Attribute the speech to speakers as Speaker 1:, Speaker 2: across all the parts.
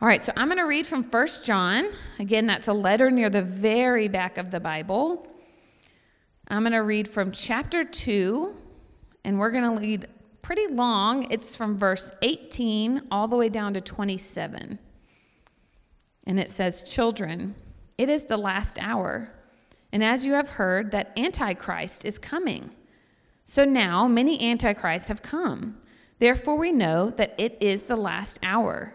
Speaker 1: All right, so I'm going to read from First John. Again, that's a letter near the very back of the Bible. I'm going to read from chapter 2, and we're going to read pretty long. It's from verse 18 all the way down to 27. And it says, Children, it is the last hour. And as you have heard, that Antichrist is coming. So now many Antichrists have come. Therefore, we know that it is the last hour.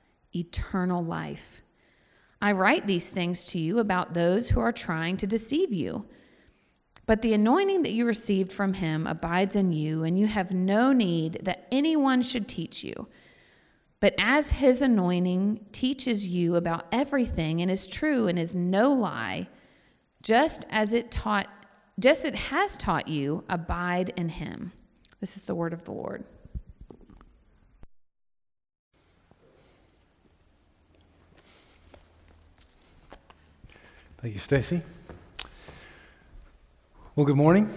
Speaker 1: eternal life. I write these things to you about those who are trying to deceive you. But the anointing that you received from him abides in you, and you have no need that anyone should teach you. But as his anointing teaches you about everything and is true and is no lie, just as it taught just it has taught you, abide in him. This is the word of the Lord.
Speaker 2: Thank you, Stacy. Well, good morning.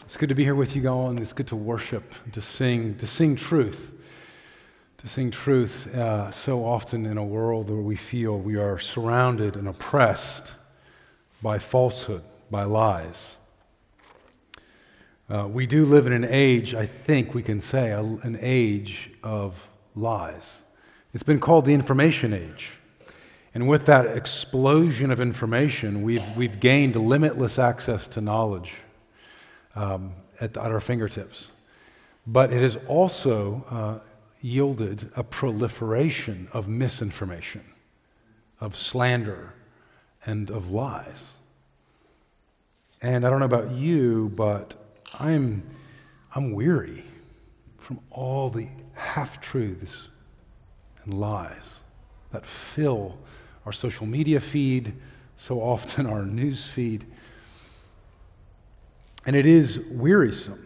Speaker 2: It's good to be here with you all, and it's good to worship, to sing, to sing truth, to sing truth. Uh, so often in a world where we feel we are surrounded and oppressed by falsehood, by lies. Uh, we do live in an age, I think we can say, an age of lies. It's been called the information age. And with that explosion of information, we've, we've gained limitless access to knowledge um, at, at, our fingertips. But it has also uh, yielded a proliferation of misinformation, of slander, and of lies. And I don't know about you, but I'm, I'm weary from all the half truths and lies that fill our social media feed, so often our news feed. And it is wearisome.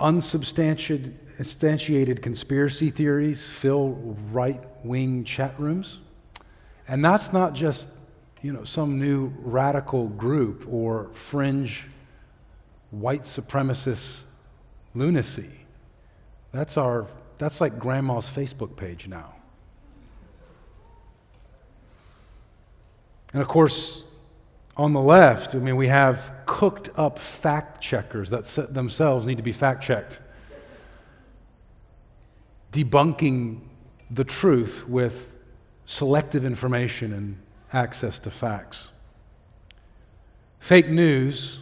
Speaker 2: Unsubstantiated conspiracy theories fill right wing chat rooms. And that's not just you know, some new radical group or fringe white supremacist lunacy. That's, our, that's like grandma's Facebook page now. And of course, on the left, I mean, we have cooked up fact checkers that themselves need to be fact checked, debunking the truth with selective information and access to facts. Fake news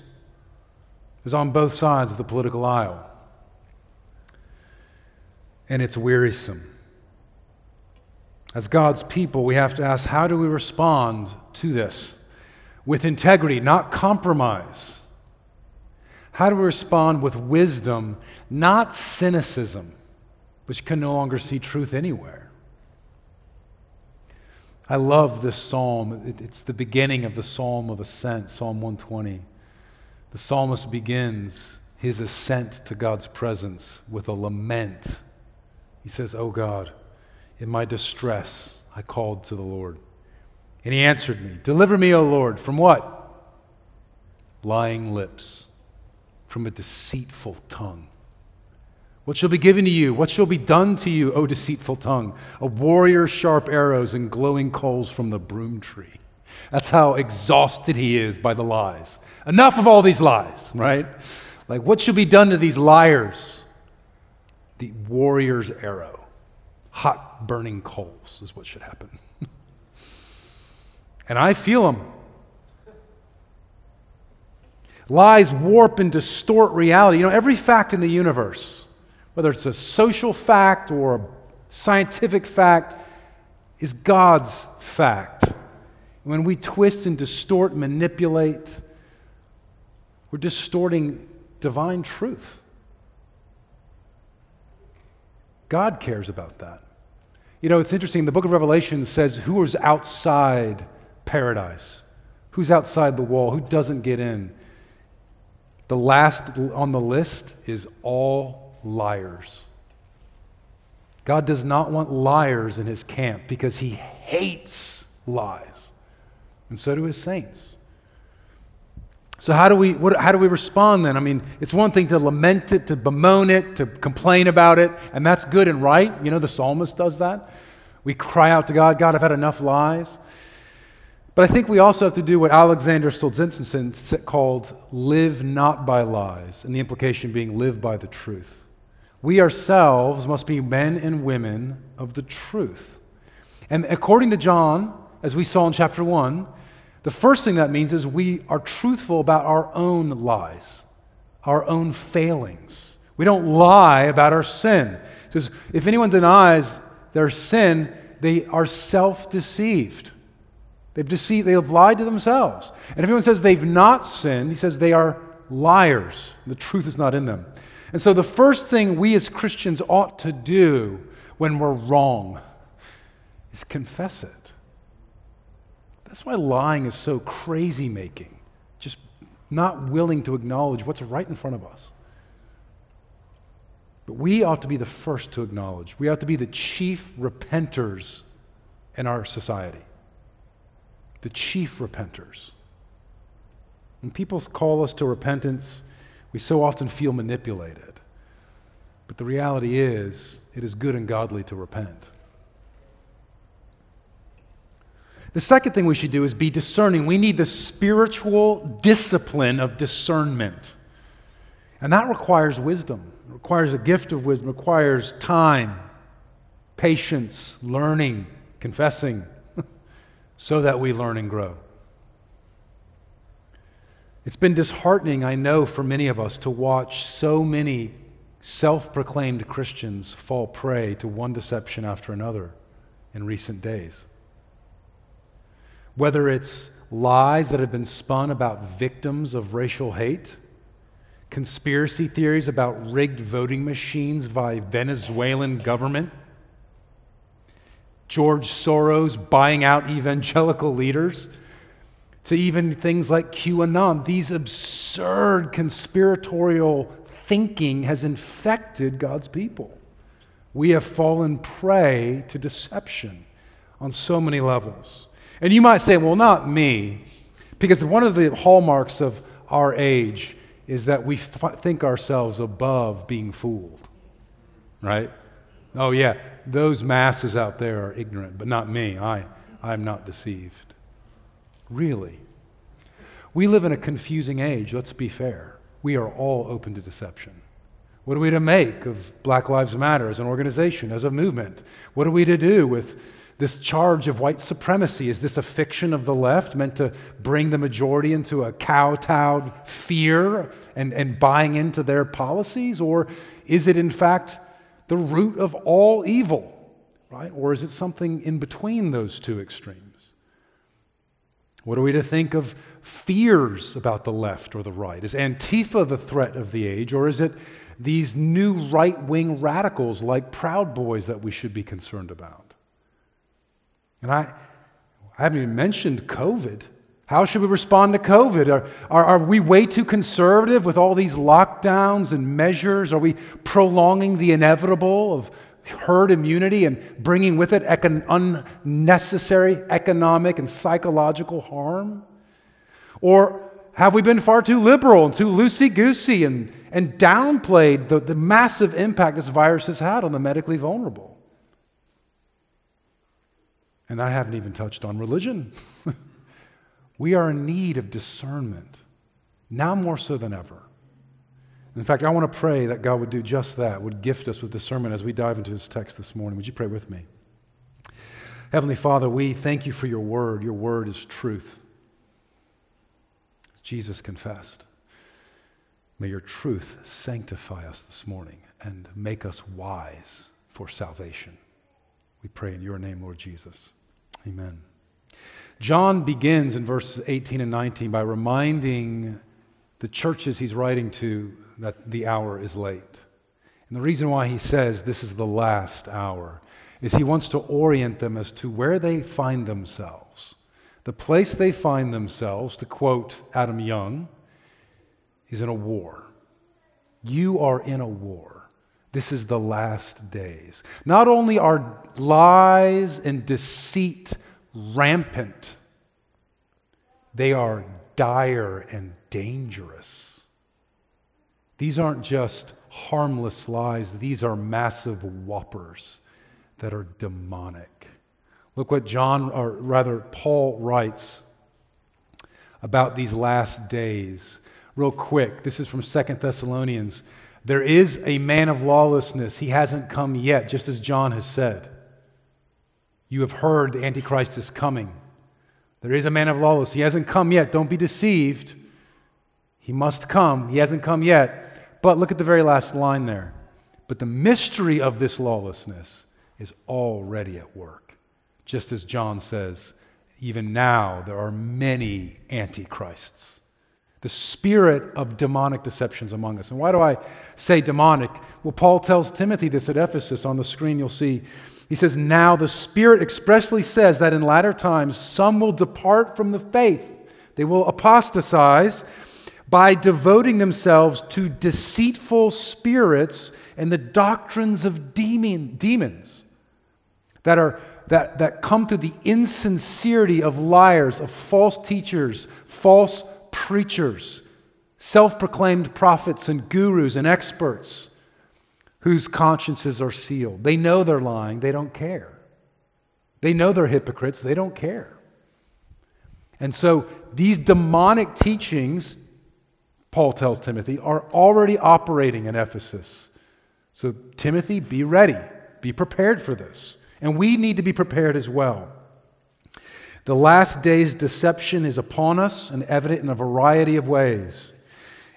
Speaker 2: is on both sides of the political aisle, and it's wearisome. As God's people, we have to ask how do we respond to this? With integrity, not compromise. How do we respond with wisdom, not cynicism, which can no longer see truth anywhere? I love this psalm. It's the beginning of the psalm of ascent, Psalm 120. The psalmist begins his ascent to God's presence with a lament. He says, Oh God, in my distress, I called to the Lord. And he answered me, Deliver me, O Lord, from what? Lying lips, from a deceitful tongue. What shall be given to you? What shall be done to you, O deceitful tongue? A warrior's sharp arrows and glowing coals from the broom tree. That's how exhausted he is by the lies. Enough of all these lies, right? Like, what shall be done to these liars? The warrior's arrow hot burning coals, is what should happen. and I feel them. Lies warp and distort reality. You know, every fact in the universe, whether it's a social fact or a scientific fact, is God's fact. When we twist and distort, manipulate, we're distorting divine truth. God cares about that. You know, it's interesting. The book of Revelation says who is outside paradise? Who's outside the wall? Who doesn't get in? The last on the list is all liars. God does not want liars in his camp because he hates lies. And so do his saints. So, how do, we, what, how do we respond then? I mean, it's one thing to lament it, to bemoan it, to complain about it, and that's good and right. You know, the psalmist does that. We cry out to God, God, I've had enough lies. But I think we also have to do what Alexander Solzhenitsyn called live not by lies, and the implication being live by the truth. We ourselves must be men and women of the truth. And according to John, as we saw in chapter 1, the first thing that means is we are truthful about our own lies, our own failings. We don't lie about our sin. Because if anyone denies their sin, they are self deceived. They've deceived, they have lied to themselves. And if anyone says they've not sinned, he says they are liars. The truth is not in them. And so the first thing we as Christians ought to do when we're wrong is confess it. That's why lying is so crazy making, just not willing to acknowledge what's right in front of us. But we ought to be the first to acknowledge. We ought to be the chief repenters in our society the chief repenters. When people call us to repentance, we so often feel manipulated. But the reality is, it is good and godly to repent. The second thing we should do is be discerning. We need the spiritual discipline of discernment. And that requires wisdom. It requires a gift of wisdom, it requires time, patience, learning, confessing so that we learn and grow. It's been disheartening, I know, for many of us to watch so many self proclaimed Christians fall prey to one deception after another in recent days. Whether it's lies that have been spun about victims of racial hate, conspiracy theories about rigged voting machines by Venezuelan government, George Soros buying out evangelical leaders, to even things like QAnon. These absurd conspiratorial thinking has infected God's people. We have fallen prey to deception on so many levels. And you might say, well, not me, because one of the hallmarks of our age is that we f- think ourselves above being fooled, right? Oh, yeah, those masses out there are ignorant, but not me. I, I'm not deceived. Really. We live in a confusing age, let's be fair. We are all open to deception. What are we to make of Black Lives Matter as an organization, as a movement? What are we to do with this charge of white supremacy? Is this a fiction of the left meant to bring the majority into a kowtowed fear and, and buying into their policies? Or is it, in fact, the root of all evil, right? Or is it something in between those two extremes? What are we to think of fears about the left or the right? Is Antifa the threat of the age, or is it these new right wing radicals like Proud Boys that we should be concerned about? And I, I haven't even mentioned COVID. How should we respond to COVID? Are, are, are, we way too conservative with all these lockdowns and measures? Are we prolonging the inevitable of herd immunity and bringing with it econ- unnecessary economic and psychological harm? Or have we been far too liberal and too loosey goosey and, and downplayed the, the massive impact this virus has had on the medically vulnerable? And I haven't even touched on religion. We are in need of discernment, now more so than ever. In fact, I want to pray that God would do just that, would gift us with discernment as we dive into his text this morning. Would you pray with me? Heavenly Father, we thank you for your word. Your word is truth. As Jesus confessed. May your truth sanctify us this morning and make us wise for salvation. We pray in your name, Lord Jesus. Amen. John begins in verses 18 and 19 by reminding the churches he's writing to that the hour is late. And the reason why he says this is the last hour is he wants to orient them as to where they find themselves. The place they find themselves, to quote Adam Young, is in a war. You are in a war. This is the last days. Not only are lies and deceit rampant, they are dire and dangerous. These aren't just harmless lies, these are massive whoppers that are demonic. Look what John, or rather, Paul writes about these last days. Real quick, this is from Second Thessalonians. There is a man of lawlessness. He hasn't come yet, just as John has said. You have heard the Antichrist is coming. There is a man of lawlessness. He hasn't come yet. Don't be deceived. He must come. He hasn't come yet. But look at the very last line there. But the mystery of this lawlessness is already at work. Just as John says, even now there are many antichrists. The spirit of demonic deceptions among us. And why do I say demonic? Well, Paul tells Timothy this at Ephesus. On the screen, you'll see. He says, Now the Spirit expressly says that in latter times some will depart from the faith. They will apostatize by devoting themselves to deceitful spirits and the doctrines of demon, demons that, are, that, that come through the insincerity of liars, of false teachers, false preachers, self proclaimed prophets and gurus and experts whose consciences are sealed. They know they're lying, they don't care. They know they're hypocrites, they don't care. And so these demonic teachings, Paul tells Timothy, are already operating in Ephesus. So, Timothy, be ready, be prepared for this. And we need to be prepared as well. The last day's deception is upon us and evident in a variety of ways.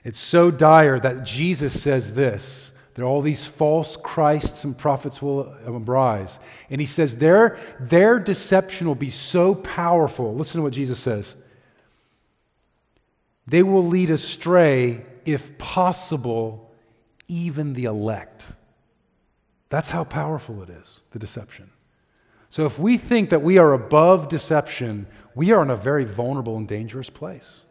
Speaker 2: It's so dire that Jesus says this are all these false Christs and prophets will arise. And he says their, their deception will be so powerful. Listen to what Jesus says. They will lead astray, if possible, even the elect. That's how powerful it is, the deception. So if we think that we are above deception, we are in a very vulnerable and dangerous place.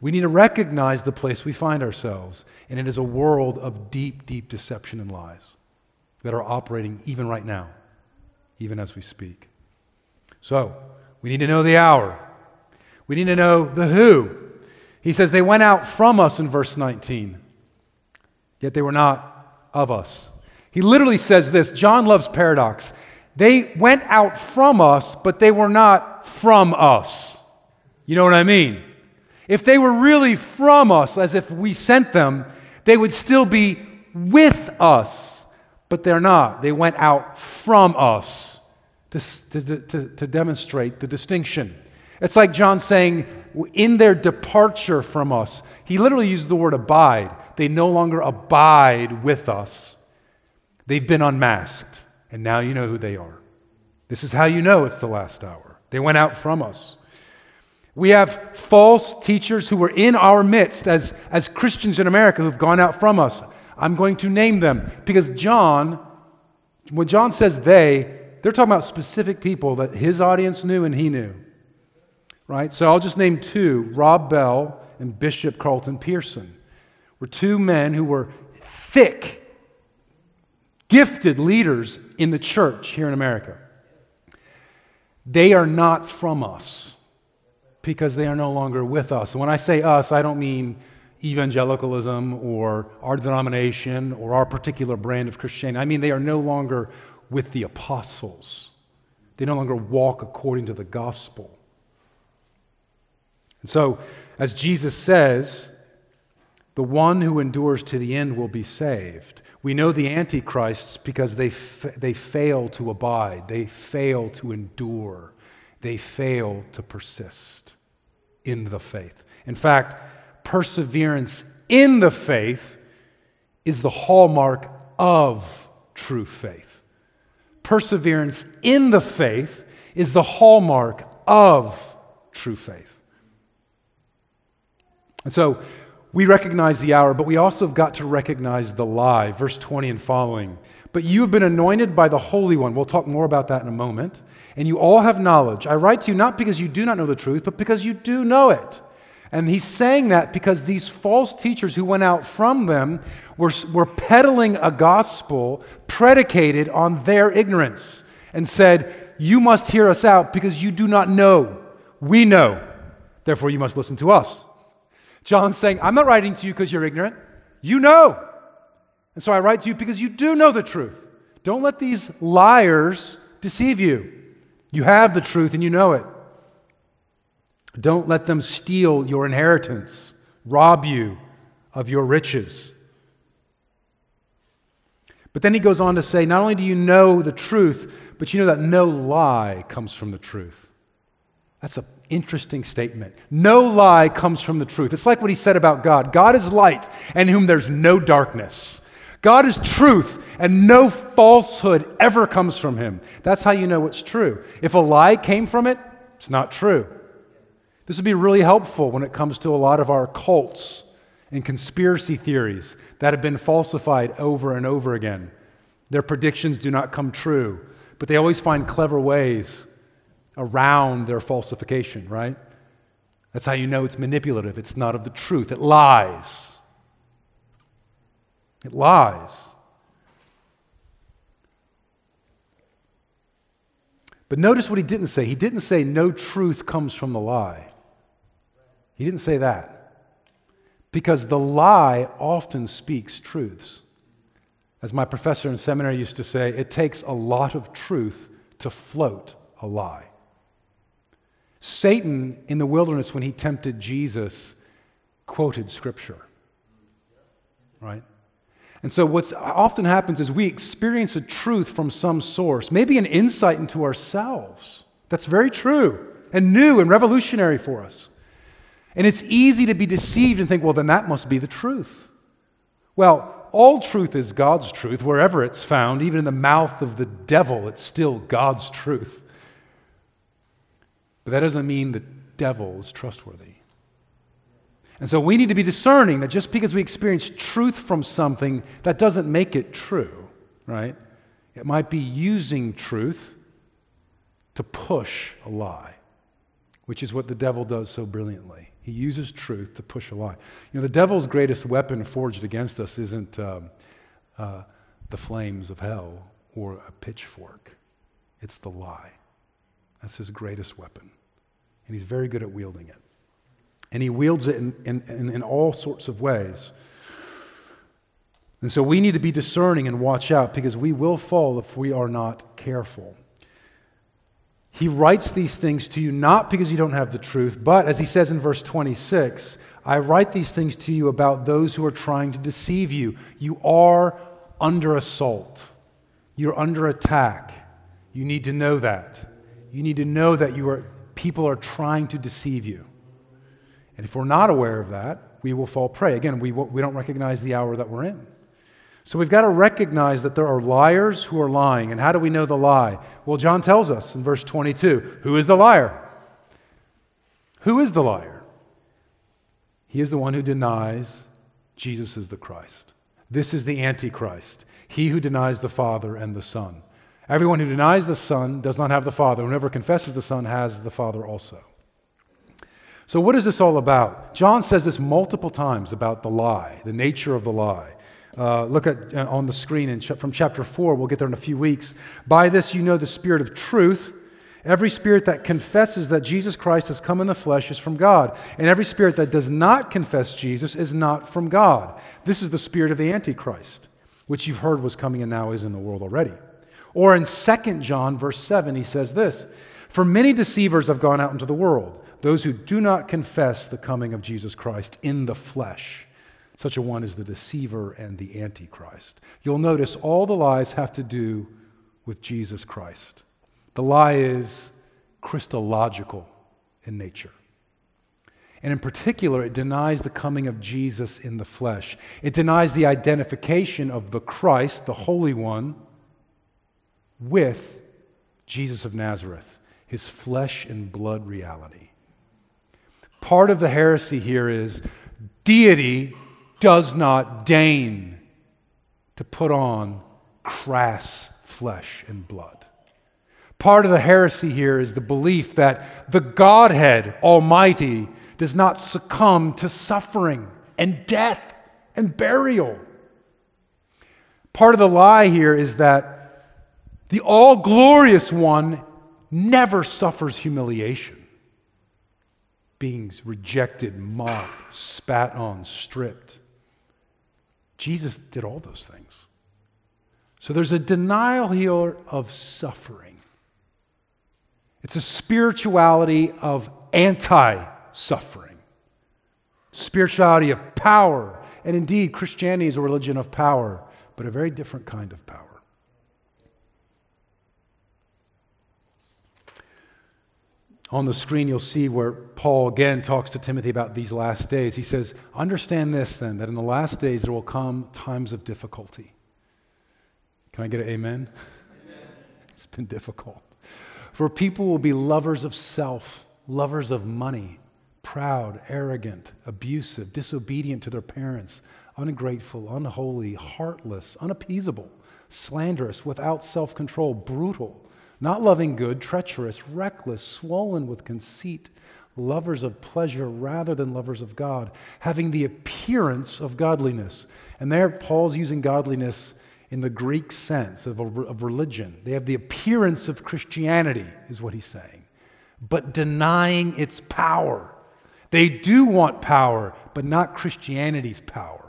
Speaker 2: We need to recognize the place we find ourselves, and it is a world of deep, deep deception and lies that are operating even right now, even as we speak. So, we need to know the hour. We need to know the who. He says, They went out from us in verse 19, yet they were not of us. He literally says this John loves paradox. They went out from us, but they were not from us. You know what I mean? If they were really from us, as if we sent them, they would still be with us, but they're not. They went out from us to, to, to, to demonstrate the distinction. It's like John saying, in their departure from us, he literally used the word abide. They no longer abide with us. They've been unmasked, and now you know who they are. This is how you know it's the last hour. They went out from us. We have false teachers who were in our midst as, as Christians in America who've gone out from us. I'm going to name them because John, when John says they, they're talking about specific people that his audience knew and he knew. Right? So I'll just name two Rob Bell and Bishop Carlton Pearson were two men who were thick gifted leaders in the church here in America. They are not from us because they are no longer with us. And when I say us, I don't mean evangelicalism or our denomination or our particular brand of Christianity. I mean, they are no longer with the apostles, they no longer walk according to the gospel. And so, as Jesus says, The one who endures to the end will be saved. We know the antichrists because they, fa- they fail to abide, they fail to endure, they fail to persist in the faith. In fact, perseverance in the faith is the hallmark of true faith. Perseverance in the faith is the hallmark of true faith. And so, we recognize the hour, but we also have got to recognize the lie. Verse 20 and following. But you have been anointed by the Holy One. We'll talk more about that in a moment. And you all have knowledge. I write to you not because you do not know the truth, but because you do know it. And he's saying that because these false teachers who went out from them were, were peddling a gospel predicated on their ignorance and said, You must hear us out because you do not know. We know. Therefore, you must listen to us. John's saying, I'm not writing to you because you're ignorant. You know. And so I write to you because you do know the truth. Don't let these liars deceive you. You have the truth and you know it. Don't let them steal your inheritance, rob you of your riches. But then he goes on to say, not only do you know the truth, but you know that no lie comes from the truth. That's a interesting statement. No lie comes from the truth. It's like what he said about God God is light, and whom there's no darkness. God is truth, and no falsehood ever comes from him. That's how you know it's true. If a lie came from it, it's not true. This would be really helpful when it comes to a lot of our cults and conspiracy theories that have been falsified over and over again. Their predictions do not come true, but they always find clever ways around their falsification, right? That's how you know it's manipulative. It's not of the truth. It lies. It lies. But notice what he didn't say. He didn't say no truth comes from the lie. He didn't say that. Because the lie often speaks truths. As my professor in seminary used to say, it takes a lot of truth to float a lie. Satan in the wilderness, when he tempted Jesus, quoted scripture. Right? And so, what often happens is we experience a truth from some source, maybe an insight into ourselves. That's very true and new and revolutionary for us. And it's easy to be deceived and think, well, then that must be the truth. Well, all truth is God's truth, wherever it's found, even in the mouth of the devil, it's still God's truth. But that doesn't mean the devil is trustworthy. And so we need to be discerning that just because we experience truth from something, that doesn't make it true, right? It might be using truth to push a lie, which is what the devil does so brilliantly. He uses truth to push a lie. You know, the devil's greatest weapon forged against us isn't um, uh, the flames of hell or a pitchfork, it's the lie. That's his greatest weapon. And he's very good at wielding it. And he wields it in, in, in, in all sorts of ways. And so we need to be discerning and watch out because we will fall if we are not careful. He writes these things to you not because you don't have the truth, but as he says in verse 26, I write these things to you about those who are trying to deceive you. You are under assault, you're under attack. You need to know that. You need to know that you are, people are trying to deceive you. And if we're not aware of that, we will fall prey. Again, we, we don't recognize the hour that we're in. So we've got to recognize that there are liars who are lying. And how do we know the lie? Well, John tells us in verse 22 who is the liar? Who is the liar? He is the one who denies Jesus is the Christ. This is the Antichrist, he who denies the Father and the Son. Everyone who denies the Son does not have the Father. Whoever confesses the Son has the Father also. So, what is this all about? John says this multiple times about the lie, the nature of the lie. Uh, look at uh, on the screen in ch- from chapter 4. We'll get there in a few weeks. By this you know the spirit of truth. Every spirit that confesses that Jesus Christ has come in the flesh is from God. And every spirit that does not confess Jesus is not from God. This is the spirit of the Antichrist, which you've heard was coming and now is in the world already. Or in 2 John, verse 7, he says this For many deceivers have gone out into the world, those who do not confess the coming of Jesus Christ in the flesh. Such a one is the deceiver and the antichrist. You'll notice all the lies have to do with Jesus Christ. The lie is Christological in nature. And in particular, it denies the coming of Jesus in the flesh. It denies the identification of the Christ, the Holy One, with Jesus of Nazareth, his flesh and blood reality. Part of the heresy here is deity does not deign to put on crass flesh and blood. Part of the heresy here is the belief that the Godhead Almighty does not succumb to suffering and death and burial. Part of the lie here is that the all glorious one never suffers humiliation, being rejected, mocked, spat on, stripped. Jesus did all those things. So there's a denial here of suffering. It's a spirituality of anti suffering, spirituality of power. And indeed, Christianity is a religion of power, but a very different kind of power. On the screen, you'll see where Paul again talks to Timothy about these last days. He says, Understand this then, that in the last days there will come times of difficulty. Can I get an amen? amen. it's been difficult. For people will be lovers of self, lovers of money, proud, arrogant, abusive, disobedient to their parents, ungrateful, unholy, heartless, unappeasable, slanderous, without self control, brutal not loving good, treacherous, reckless, swollen with conceit, lovers of pleasure rather than lovers of God, having the appearance of godliness. And there, Paul's using godliness in the Greek sense of, a, of religion. They have the appearance of Christianity, is what he's saying, but denying its power. They do want power, but not Christianity's power.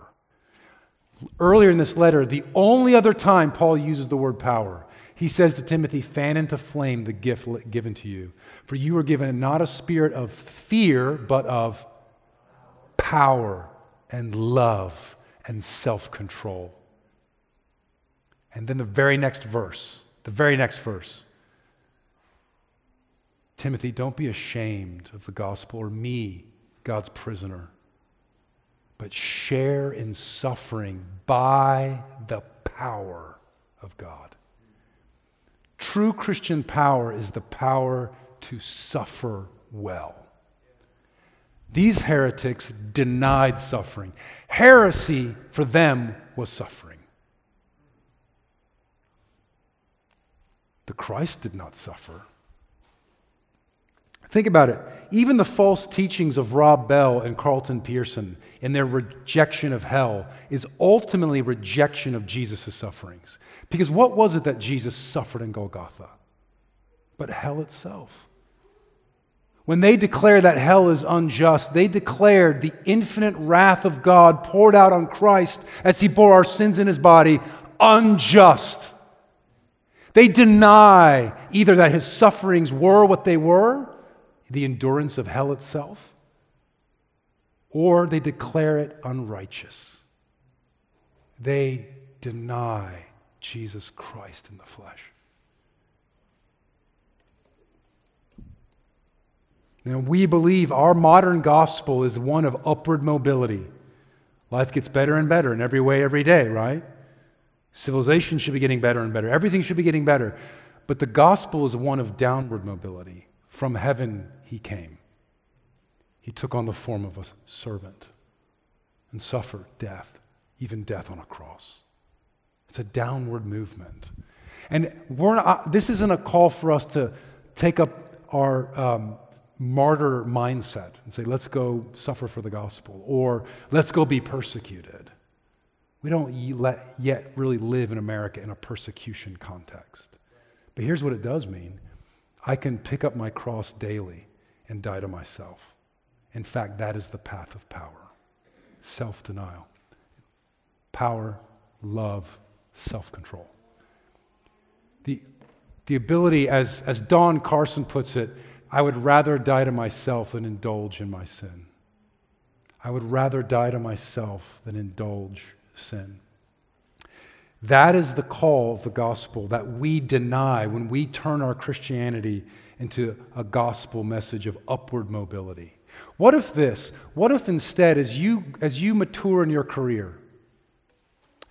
Speaker 2: Earlier in this letter, the only other time Paul uses the word power he says to Timothy, Fan into flame the gift given to you. For you were given not a spirit of fear, but of power and love and self control. And then the very next verse, the very next verse. Timothy, don't be ashamed of the gospel or me, God's prisoner, but share in suffering by the power of God. True Christian power is the power to suffer well. These heretics denied suffering. Heresy for them was suffering. The Christ did not suffer. Think about it. Even the false teachings of Rob Bell and Carlton Pearson in their rejection of hell is ultimately rejection of Jesus' sufferings. Because what was it that Jesus suffered in Golgotha? But hell itself. When they declare that hell is unjust, they declared the infinite wrath of God poured out on Christ as he bore our sins in his body unjust. They deny either that his sufferings were what they were the endurance of hell itself, or they declare it unrighteous. They deny Jesus Christ in the flesh. Now, we believe our modern gospel is one of upward mobility. Life gets better and better in every way, every day, right? Civilization should be getting better and better. Everything should be getting better. But the gospel is one of downward mobility. From heaven he came. He took on the form of a servant and suffered death, even death on a cross. It's a downward movement. And we're not, this isn't a call for us to take up our um, martyr mindset and say, let's go suffer for the gospel or let's go be persecuted. We don't yet really live in America in a persecution context. But here's what it does mean I can pick up my cross daily and die to myself. In fact, that is the path of power self denial. Power, love, self control. The, the ability, as, as Don Carson puts it, I would rather die to myself than indulge in my sin. I would rather die to myself than indulge sin. That is the call of the gospel that we deny when we turn our Christianity into a gospel message of upward mobility. What if this? What if instead, as you, as you mature in your career,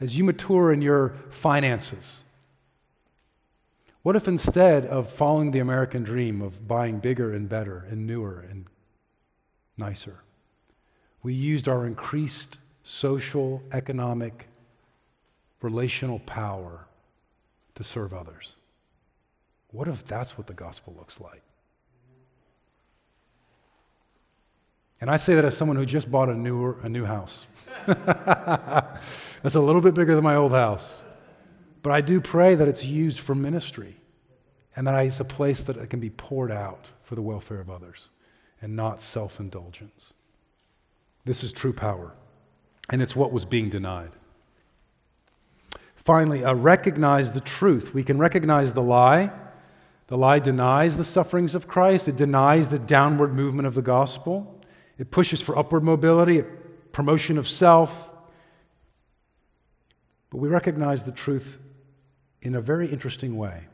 Speaker 2: as you mature in your finances, what if instead of following the American dream of buying bigger and better and newer and nicer, we used our increased social, economic, relational power to serve others? What if that's what the gospel looks like? And I say that as someone who just bought a, newer, a new house. That's a little bit bigger than my old house. But I do pray that it's used for ministry and that it's a place that it can be poured out for the welfare of others and not self indulgence. This is true power, and it's what was being denied. Finally, uh, recognize the truth. We can recognize the lie. The lie denies the sufferings of Christ, it denies the downward movement of the gospel. It pushes for upward mobility, promotion of self. But we recognize the truth in a very interesting way.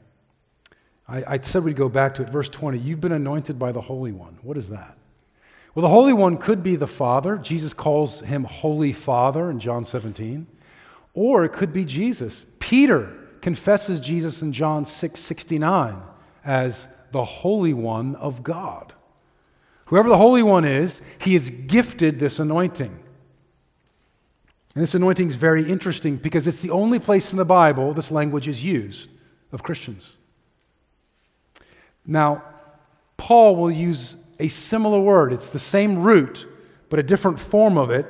Speaker 2: I, I, said we'd go back to it. Verse 20 You've been anointed by the Holy One. What is that? Well, the Holy One could be the Father. Jesus calls him Holy Father in John 17. Or it could be Jesus. Peter confesses Jesus in John 6 69 as the Holy One of God. Whoever the Holy One is, he is gifted this anointing. And this anointing is very interesting because it's the only place in the Bible this language is used of Christians. Now, Paul will use a similar word. It's the same root, but a different form of it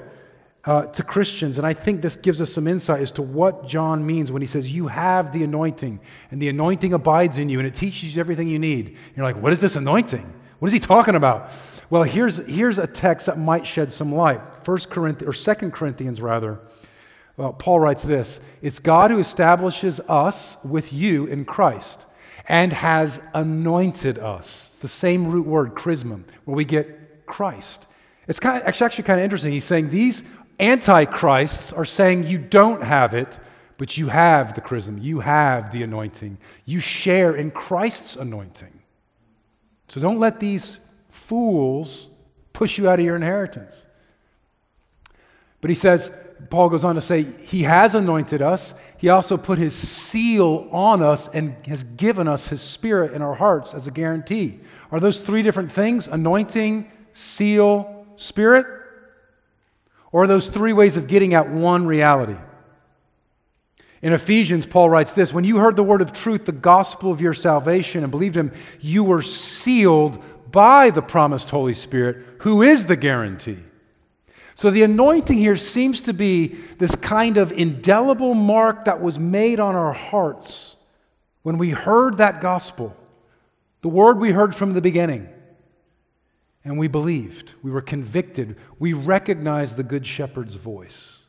Speaker 2: uh, to Christians. And I think this gives us some insight as to what John means when he says, You have the anointing, and the anointing abides in you, and it teaches you everything you need. You're like, What is this anointing? What is he talking about? Well, here's, here's a text that might shed some light. First Corinthians, or Second Corinthians, rather. Paul writes this It's God who establishes us with you in Christ and has anointed us. It's the same root word, chrism, where we get Christ. It's kind of, actually, actually kind of interesting. He's saying these antichrists are saying you don't have it, but you have the chrism, you have the anointing, you share in Christ's anointing. So don't let these fools push you out of your inheritance. But he says, Paul goes on to say, He has anointed us. He also put His seal on us and has given us His Spirit in our hearts as a guarantee. Are those three different things anointing, seal, Spirit? Or those three ways of getting at one reality? In Ephesians, Paul writes this When you heard the word of truth, the gospel of your salvation, and believed him, you were sealed by the promised Holy Spirit, who is the guarantee. So the anointing here seems to be this kind of indelible mark that was made on our hearts when we heard that gospel, the word we heard from the beginning. And we believed, we were convicted, we recognized the Good Shepherd's voice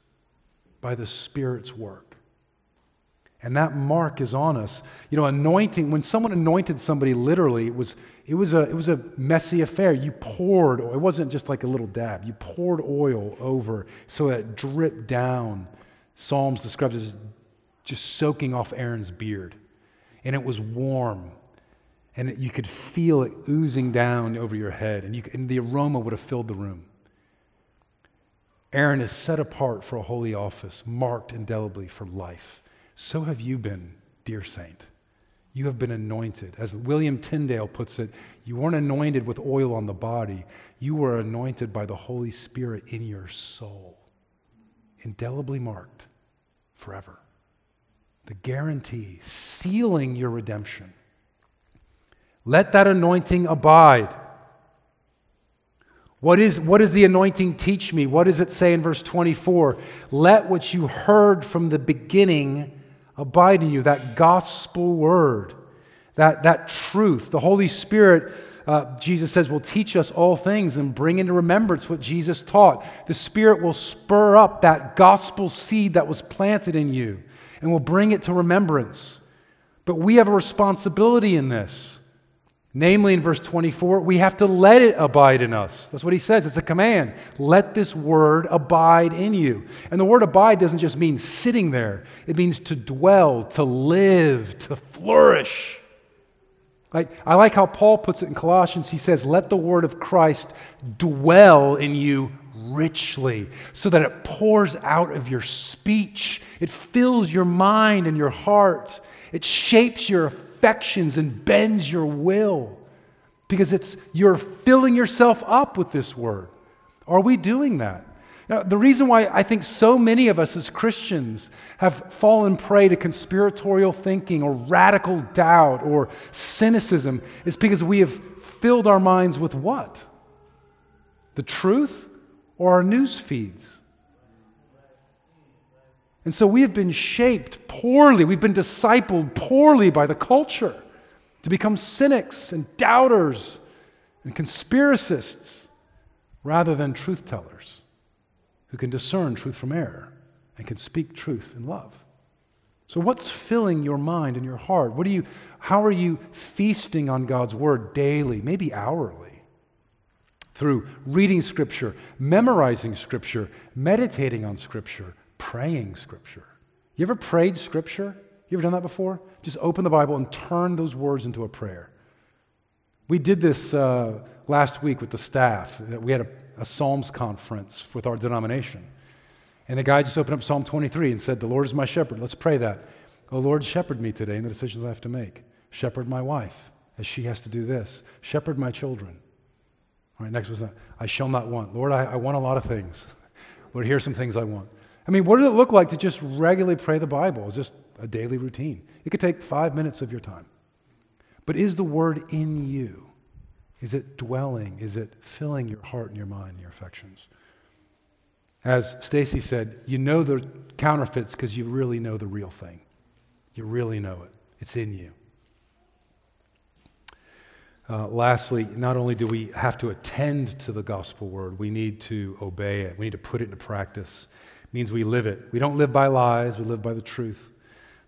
Speaker 2: by the Spirit's work. And that mark is on us. You know, anointing, when someone anointed somebody literally, it was, it was, a, it was a messy affair. You poured, it wasn't just like a little dab. You poured oil over so that it dripped down. Psalms describes it as just soaking off Aaron's beard. And it was warm. And it, you could feel it oozing down over your head. And, you, and the aroma would have filled the room. Aaron is set apart for a holy office, marked indelibly for life. So have you been, dear saint. You have been anointed. As William Tyndale puts it, you weren't anointed with oil on the body, you were anointed by the Holy Spirit in your soul, indelibly marked forever. The guarantee, sealing your redemption. Let that anointing abide. What, is, what does the anointing teach me? What does it say in verse 24? Let what you heard from the beginning abide in you, that gospel word, that, that truth. The Holy Spirit, uh, Jesus says, will teach us all things and bring into remembrance what Jesus taught. The Spirit will spur up that gospel seed that was planted in you and will bring it to remembrance. But we have a responsibility in this. Namely, in verse 24, we have to let it abide in us. That's what he says. It's a command. Let this word abide in you. And the word abide doesn't just mean sitting there, it means to dwell, to live, to flourish. Like, I like how Paul puts it in Colossians. He says, Let the word of Christ dwell in you richly, so that it pours out of your speech. It fills your mind and your heart. It shapes your affections and bends your will because it's you're filling yourself up with this word. Are we doing that? Now, the reason why I think so many of us as Christians have fallen prey to conspiratorial thinking or radical doubt or cynicism is because we have filled our minds with what? The truth or our news feeds? And so we have been shaped poorly, we've been discipled poorly by the culture to become cynics and doubters and conspiracists rather than truth tellers who can discern truth from error and can speak truth in love. So what's filling your mind and your heart? What are you how are you feasting on God's word daily, maybe hourly? Through reading scripture, memorizing scripture, meditating on scripture, praying Scripture. You ever prayed Scripture? You ever done that before? Just open the Bible and turn those words into a prayer. We did this uh, last week with the staff. We had a, a Psalms conference with our denomination. And the guy just opened up Psalm 23 and said, The Lord is my shepherd. Let's pray that. Oh, Lord, shepherd me today in the decisions I have to make. Shepherd my wife as she has to do this. Shepherd my children. All right, next was that. I shall not want. Lord, I, I want a lot of things. Lord, here are some things I want. I mean, what does it look like to just regularly pray the Bible? It's just a daily routine. It could take five minutes of your time. But is the word in you? Is it dwelling? Is it filling your heart and your mind and your affections? As Stacy said, you know the counterfeits because you really know the real thing. You really know it. It's in you. Uh, lastly, not only do we have to attend to the gospel word, we need to obey it. We need to put it into practice means we live it. We don't live by lies, we live by the truth.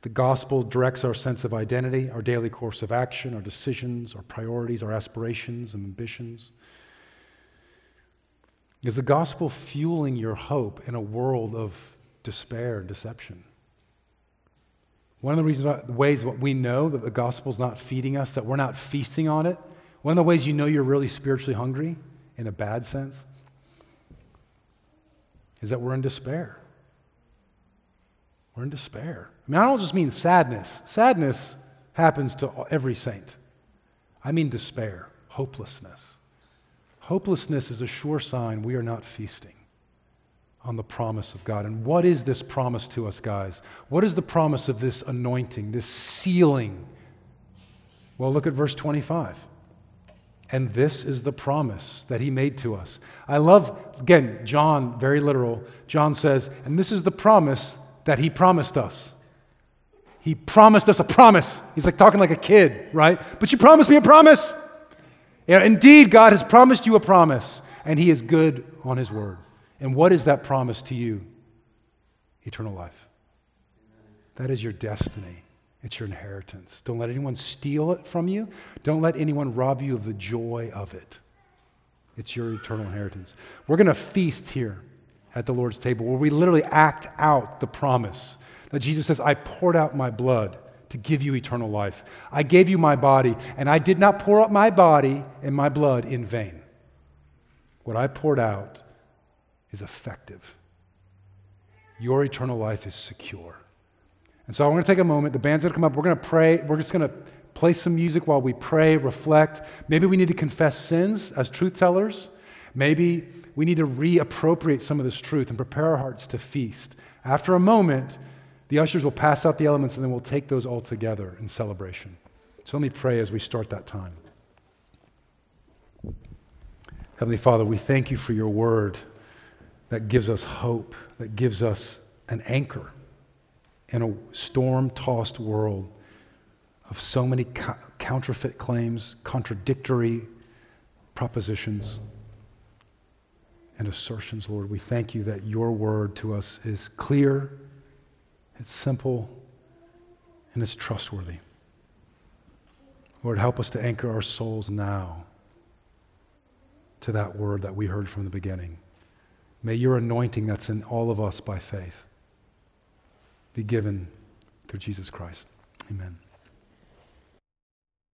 Speaker 2: The gospel directs our sense of identity, our daily course of action, our decisions, our priorities, our aspirations and ambitions. Is the gospel fueling your hope in a world of despair and deception? One of the reasons, the ways that we know that the gospel is not feeding us, that we're not feasting on it, one of the ways you know you're really spiritually hungry, in a bad sense, is that we're in despair. We're in despair. I mean, I don't just mean sadness. Sadness happens to every saint. I mean despair, hopelessness. Hopelessness is a sure sign we are not feasting on the promise of God. And what is this promise to us, guys? What is the promise of this anointing, this sealing? Well, look at verse 25. And this is the promise that he made to us. I love, again, John, very literal. John says, and this is the promise that he promised us. He promised us a promise. He's like talking like a kid, right? But you promised me a promise. Yeah, indeed, God has promised you a promise, and he is good on his word. And what is that promise to you? Eternal life. That is your destiny. It's your inheritance. Don't let anyone steal it from you. Don't let anyone rob you of the joy of it. It's your eternal inheritance. We're going to feast here at the Lord's table where we literally act out the promise that Jesus says, I poured out my blood to give you eternal life. I gave you my body, and I did not pour out my body and my blood in vain. What I poured out is effective. Your eternal life is secure. And so I want to take a moment. The band's are going to come up. We're going to pray. We're just going to play some music while we pray, reflect. Maybe we need to confess sins as truth tellers. Maybe we need to reappropriate some of this truth and prepare our hearts to feast. After a moment, the ushers will pass out the elements and then we'll take those all together in celebration. So let me pray as we start that time. Heavenly Father, we thank you for your word that gives us hope, that gives us an anchor in a storm tossed world of so many co- counterfeit claims, contradictory propositions, and assertions, Lord. We thank you that your word to us is clear, it's simple, and it's trustworthy. Lord, help us to anchor our souls now to that word that we heard from the beginning. May your anointing that's in all of us by faith be given through Jesus Christ. Amen.